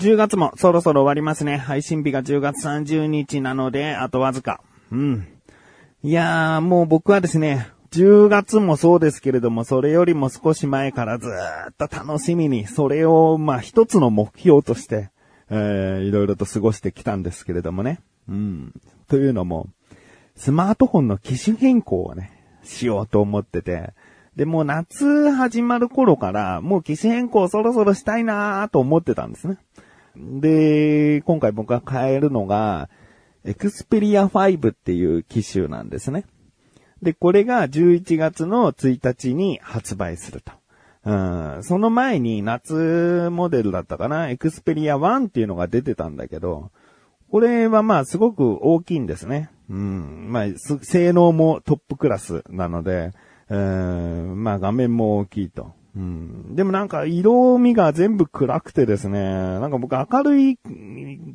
10月もそろそろ終わりますね。配信日が10月30日なので、あとわずか。うん。いやー、もう僕はですね、10月もそうですけれども、それよりも少し前からずーっと楽しみに、それを、まあ一つの目標として、えー、いろいろと過ごしてきたんですけれどもね。うん。というのも、スマートフォンの機種変更をね、しようと思ってて、で、もう夏始まる頃から、もう機種変更そろそろしたいなーと思ってたんですね。で、今回僕が変えるのが、エクスペリア5っていう機種なんですね。で、これが11月の1日に発売すると。うん、その前に夏モデルだったかな、エクスペリア1っていうのが出てたんだけど、これはまあすごく大きいんですね。うん、まあ、性能もトップクラスなので、うん、まあ画面も大きいと。うん、でもなんか色味が全部暗くてですね、なんか僕明るい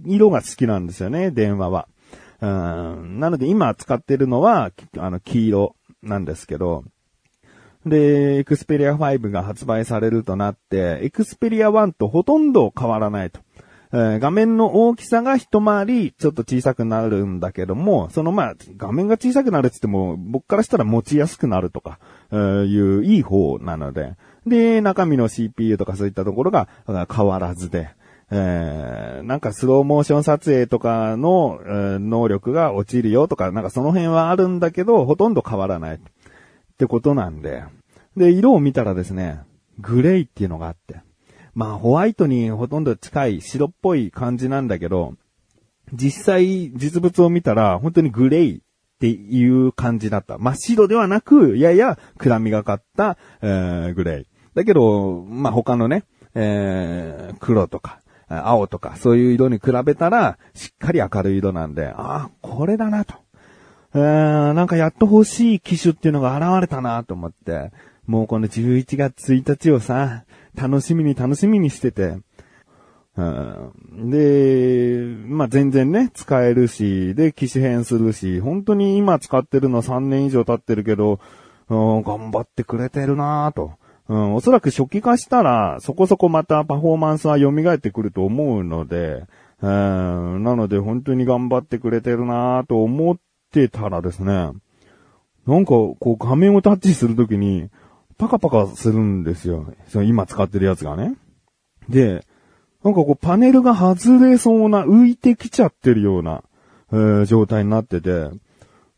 色が好きなんですよね、電話は。うん、なので今使ってるのは、あの黄色なんですけど、で、エクスペリア5が発売されるとなって、エクスペリア1とほとんど変わらないと。えー、画面の大きさが一回りちょっと小さくなるんだけども、そのまあ、画面が小さくなるって言っても、僕からしたら持ちやすくなるとか、えー、いういい方なので、で、中身の CPU とかそういったところが変わらずで、えー、なんかスローモーション撮影とかの、えー、能力が落ちるよとか、なんかその辺はあるんだけど、ほとんど変わらない。ってことなんで。で、色を見たらですね、グレイっていうのがあって。まあ、ホワイトにほとんど近い白っぽい感じなんだけど、実際実物を見たら本当にグレイっていう感じだった。真っ白ではなく、やや暗みがかった、えー、グレイ。だけど、まあ、他のね、えー、黒とか、青とか、そういう色に比べたら、しっかり明るい色なんで、ああ、これだなと。えー、なんかやっと欲しい機種っていうのが現れたなと思って、もうこの11月1日をさ、楽しみに楽しみにしてて、うん、で、まあ、全然ね、使えるし、で、機種変するし、本当に今使ってるの3年以上経ってるけど、頑張ってくれてるなぁと。うん、おそらく初期化したら、そこそこまたパフォーマンスは蘇ってくると思うので、うん、なので本当に頑張ってくれてるなぁと思ってたらですね、なんか、こう画面をタッチするときに、パカパカするんですよ。その今使ってるやつがね。で、なんかこうパネルが外れそうな、浮いてきちゃってるような、えー、状態になってて、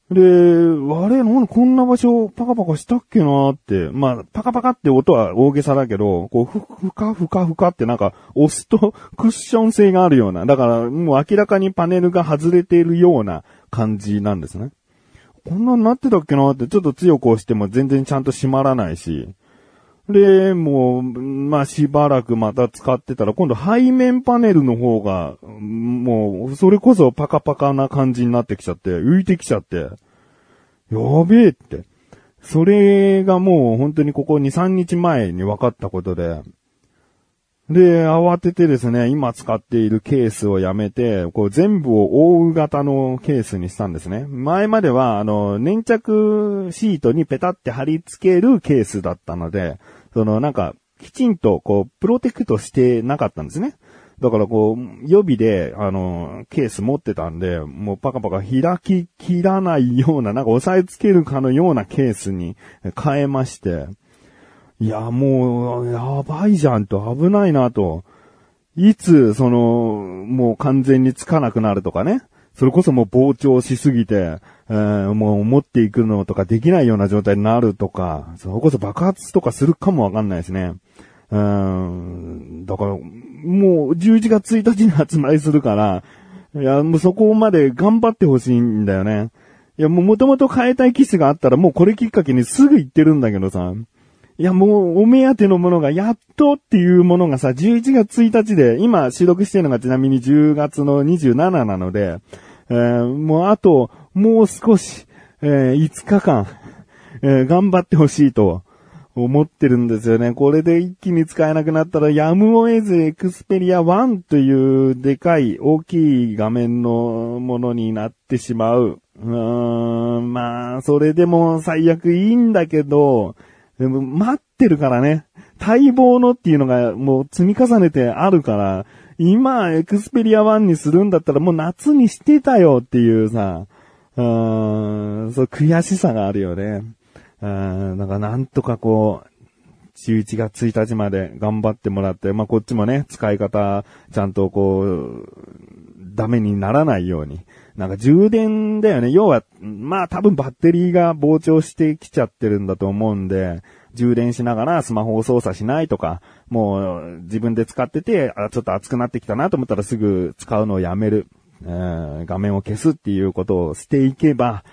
で、あれ、なんこんな場所パカパカしたっけなって、まあ、パカパカって音は大げさだけど、こう、ふ、ふかふかふかってなんか、押すと クッション性があるような、だからもう明らかにパネルが外れているような感じなんですね。こんなになってたっけなって、ちょっと強く押しても全然ちゃんと閉まらないし。で、もう、まあ、しばらくまた使ってたら、今度背面パネルの方が、もう、それこそパカパカな感じになってきちゃって、浮いてきちゃって、やべえって。それがもう本当にここ2、3日前に分かったことで、で、慌ててですね、今使っているケースをやめて、こう全部を覆う型のケースにしたんですね。前までは、あの、粘着シートにペタって貼り付けるケースだったので、そのなんか、きちんとこう、プロテクトしてなかったんですね。だからこう、予備で、あの、ケース持ってたんで、もうパカパカ開ききらないような、なんか押さえつけるかのようなケースに変えまして、いや、もう、やばいじゃんと、危ないなと。いつ、その、もう完全につかなくなるとかね。それこそもう膨張しすぎて、えー、もう持っていくのとかできないような状態になるとか、それこそ爆発とかするかもわかんないですね。うん、だから、もう11月1日に発売するから、いや、もうそこまで頑張ってほしいんだよね。いや、もう元々変えたいキスがあったらもうこれきっかけにすぐ行ってるんだけどさ。いや、もう、お目当てのものが、やっとっていうものがさ、11月1日で、今収録してるのがちなみに10月の27なので、えー、もうあと、もう少し、えー、5日間、えー、頑張ってほしいと思ってるんですよね。これで一気に使えなくなったら、やむを得ずエクスペリア1というでかい大きい画面のものになってしまう。うーん、まあ、それでも最悪いいんだけど、でも待ってるからね。待望のっていうのがもう積み重ねてあるから、今、エクスペリア1にするんだったらもう夏にしてたよっていうさ、うーん、そう悔しさがあるよね。うん、なんかなんとかこう、11月1日まで頑張ってもらって、まあ、こっちもね、使い方、ちゃんとこう、ダメにならないように。なんか充電だよね。要は、まあ多分バッテリーが膨張してきちゃってるんだと思うんで、充電しながらスマホを操作しないとか、もう自分で使ってて、あちょっと熱くなってきたなと思ったらすぐ使うのをやめる。画面を消すっていうことをしていけば、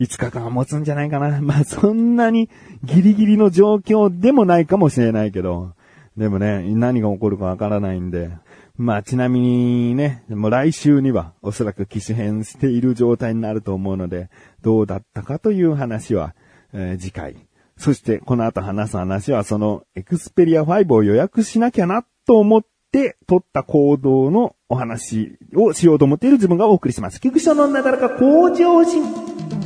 5日間は持つんじゃないかな。まあそんなにギリギリの状況でもないかもしれないけど、でもね、何が起こるかわからないんで、まあちなみにね、もう来週にはおそらく機種変している状態になると思うので、どうだったかという話は、えー、次回。そしてこの後話す話はそのエクスペリア5を予約しなきゃなと思って取った行動のお話をしようと思っている自分がお送りします。菊池のなだらか向上心。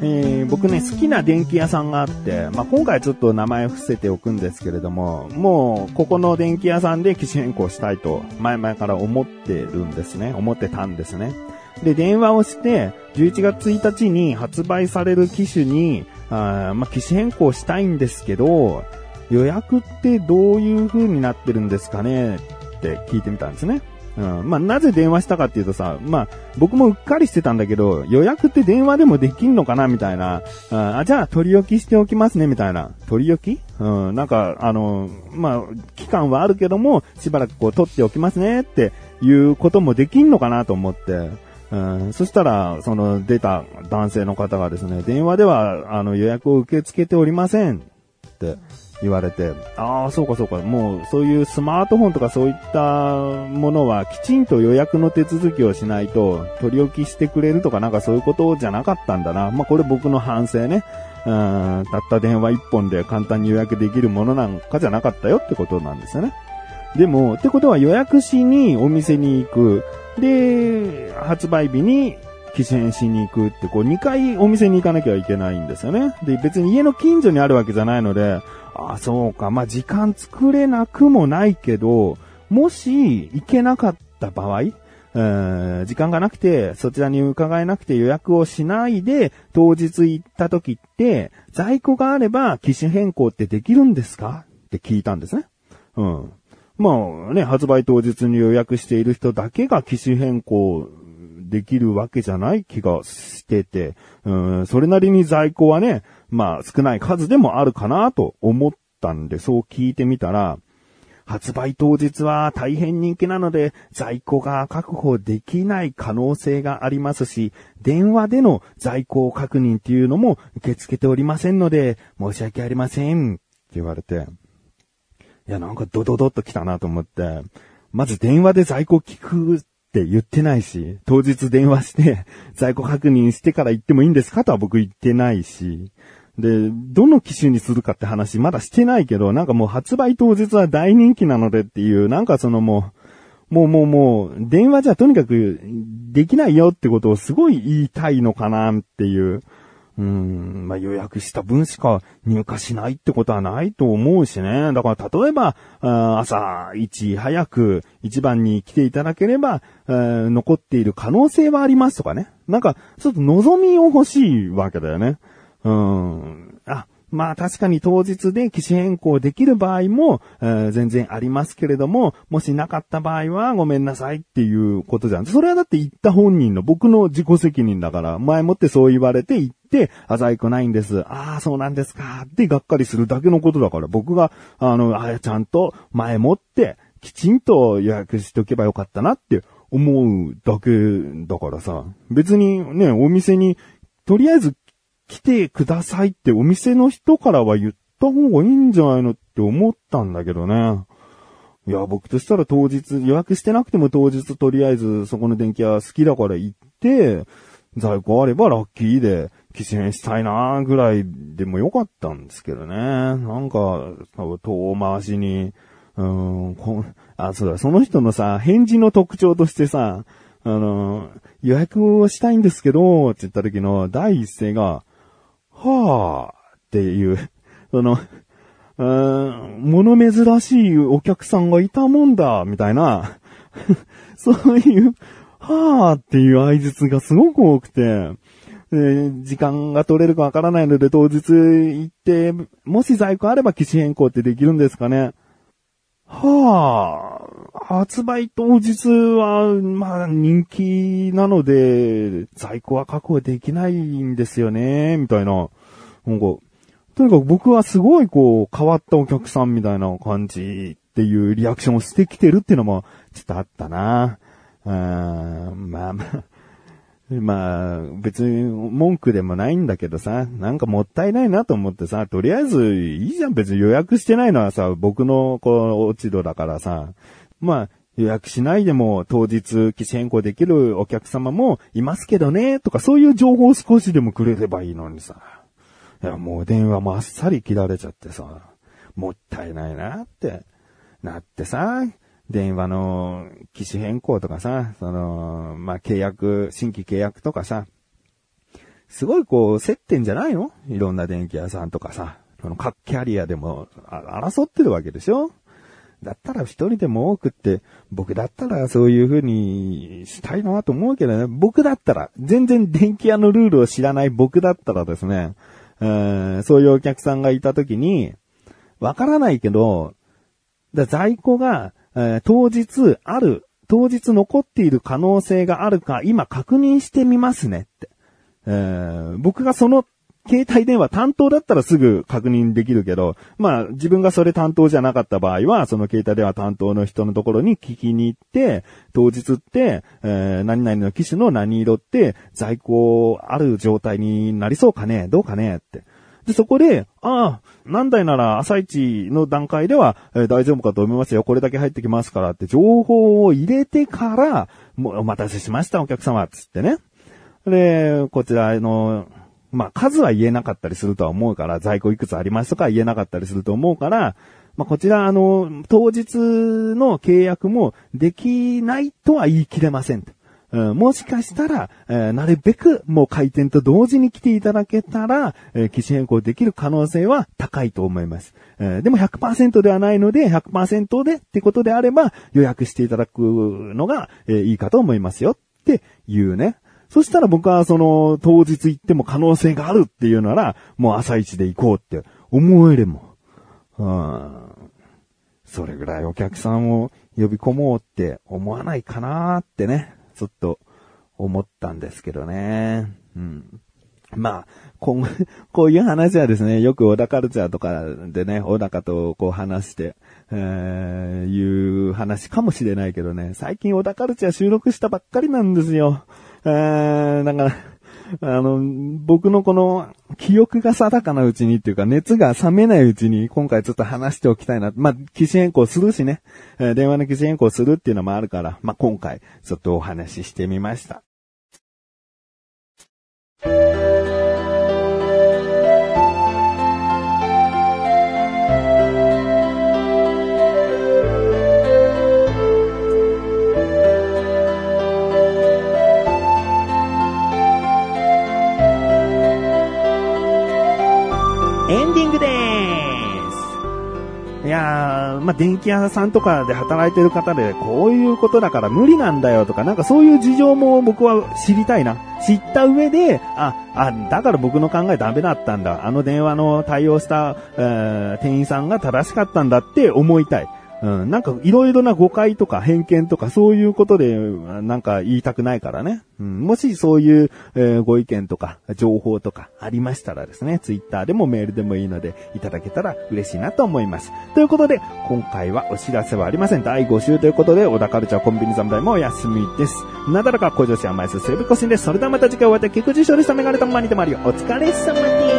え僕ね、好きな電気屋さんがあって、まあ、今回ちょっと名前伏せておくんですけれども、もう、ここの電気屋さんで機種変更したいと、前々から思ってるんですね。思ってたんですね。で、電話をして、11月1日に発売される機種に、あまあ、機種変更したいんですけど、予約ってどういう風になってるんですかねって聞いてみたんですね。うん。まあ、なぜ電話したかっていうとさ、まあ、僕もうっかりしてたんだけど、予約って電話でもできんのかなみたいな。あ、じゃあ取り置きしておきますねみたいな。取り置き？うん。なんか、あの、まあ、期間はあるけども、しばらくこう取っておきますねっていうこともできんのかなと思って。うん、そしたら、その出た男性の方がですね、電話では、あの、予約を受け付けておりませんって言われて、ああ、そうかそうか、もうそういうスマートフォンとかそういったものはきちんと予約の手続きをしないと取り置きしてくれるとかなんかそういうことじゃなかったんだな。まあこれ僕の反省ね。うん、たった電話一本で簡単に予約できるものなんかじゃなかったよってことなんですよね。でも、ってことは予約しにお店に行く。で、発売日に機種変しに行くって、こう2回お店に行かなきゃいけないんですよね。で、別に家の近所にあるわけじゃないので、あ、そうか。まあ、時間作れなくもないけど、もし行けなかった場合、時間がなくて、そちらに伺えなくて予約をしないで、当日行った時って、在庫があれば機種変更ってできるんですか？って聞いたんですね。うん。まあね、発売当日に予約している人だけが機種変更できるわけじゃない気がしてて、うん、それなりに在庫はね、まあ少ない数でもあるかなと思ったんで、そう聞いてみたら、発売当日は大変人気なので在庫が確保できない可能性がありますし、電話での在庫確認っていうのも受け付けておりませんので、申し訳ありませんって言われて、いやなんかドドドッと来たなと思って、まず電話で在庫聞くって言ってないし、当日電話して 在庫確認してから行ってもいいんですかとは僕言ってないし、で、どの機種にするかって話まだしてないけど、なんかもう発売当日は大人気なのでっていう、なんかそのもう、もうもうもう、電話じゃとにかくできないよってことをすごい言いたいのかなっていう。うん、まあ、予約した分しか入荷しないってことはないと思うしね。だから例えば、朝一早く一番に来ていただければ、残っている可能性はありますとかね。なんか、ちょっと望みを欲しいわけだよね。うん。あ、まあ確かに当日で機種変更できる場合も、え、全然ありますけれども、もしなかった場合はごめんなさいっていうことじゃん。それはだって言った本人の僕の自己責任だから、前もってそう言われて言って、あざいくないんです。ああ、そうなんですか。ってがっかりするだけのことだから、僕が、あの、あちゃんと前もって、きちんと予約しておけばよかったなって思うだけだからさ、別にね、お店にとりあえず来てくださいってお店の人からは言った方がいいんじゃないのって思ったんだけどね。いや、僕としたら当日予約してなくても当日とりあえずそこの電気屋好きだから行って、在庫あればラッキーで、機種変したいなぐらいでもよかったんですけどね。なんか、遠回しに、うん、あ、そうだ、その人のさ、返事の特徴としてさ、あの、予約をしたいんですけど、って言った時の第一声が、はぁ、っていう、その、うーん、物珍しいお客さんがいたもんだ、みたいな、そういう、はぁっていう合図がすごく多くて、時間が取れるかわからないので当日行って、もし在庫あれば機種変更ってできるんですかね？はあ、発売当日は、まあ人気なので、在庫は確保できないんですよね、みたいな。なんか、とにかく僕はすごいこう、変わったお客さんみたいな感じっていうリアクションをしてきてるっていうのも、ちょっとあったな。うん、まあまあ。まあ、別に文句でもないんだけどさ、なんかもったいないなと思ってさ、とりあえずいいじゃん別に予約してないのはさ、僕のこう、落ち度だからさ、まあ、予約しないでも当日機種変更できるお客様もいますけどね、とかそういう情報を少しでもくれればいいのにさ。いや、もう電話もあっさり切られちゃってさ、もったいないなってなってさ、電話の機種変更とかさ、その、まあ、契約、新規契約とかさ、すごいこう、接点じゃないの？いろんな電気屋さんとかさ、その各キャリアでも争ってるわけでしょ？だったら一人でも多くって、僕だったらそういう風にしたいなと思うけどね。僕だったら、全然電気屋のルールを知らない僕だったらですね、そういうお客さんがいた時に、わからないけど、だ在庫がえー、当日ある、当日残っている可能性があるか、今確認してみますねって。えー、僕がその携帯電話担当だったらすぐ確認できるけど、まあ自分がそれ担当じゃなかった場合は、その携帯電話担当の人のところに聞きに行って、当日って、えー、何々の機種の何色って在庫ある状態になりそうかねどうかねって。で、そこで、ああ、何台なら朝一の段階では、えー、大丈夫かと思いますよ。これだけ入ってきますからって情報を入れてから、もうお待たせしました、お客様、つってね。で、こちらの、まあ、数は言えなかったりするとは思うから、在庫いくつありますとか言えなかったりすると思うから、まあ、こちら、あの、当日の契約もできないとは言い切れません。うん、もしかしたら、えー、なるべくもう開店と同時に来ていただけたら、えー、機種変更できる可能性は高いと思います。えー、でも100%ではないので、100%でってことであれば予約していただくのが、えー、いいかと思いますよっていうね。そしたら僕はその当日行っても可能性があるっていうなら、もう朝一で行こうって思えるも。それぐらいお客さんを呼び込もうって思わないかなーってね。ちょっと思ったんですけどね。うん。まあ、今後、こういう話はですね、よく小田カルチャーとかでね、小高とこう話して、えー、いう話かもしれないけどね、最近小田カルチャー収録したばっかりなんですよ。えー、だから、あの、僕のこの記憶が定かなうちにっていうか熱が冷めないうちに今回ちょっと話しておきたいな。まあ、機種変更するしね、え、電話の機種変更するっていうのもあるから、まあ、今回ちょっとお話ししてみました。エンディングですいやー、まあ、電気屋さんとかで働いてる方で、こういうことだから無理なんだよとか、なんかそういう事情も僕は知りたいな。知った上で、あ、あ、だから僕の考えダメだったんだ。あの電話の対応した、えー、店員さんが正しかったんだって思いたい。うん、なんかいろいろな誤解とか偏見とかそういうことでなんか言いたくないからね。うん、もしそういう、えー、ご意見とか情報とかありましたらですね、ツイッターでもメールでもいいのでいただけたら嬉しいなと思います。ということで、今回はお知らせはありません。第5週ということで、小田カルチャーコンビニ侍もお休みです。なだらか向上心甘えすセーブコシンです。それではまた次回お会いできくじしょりしたメガネとマニでもあるよ。お疲れ様です。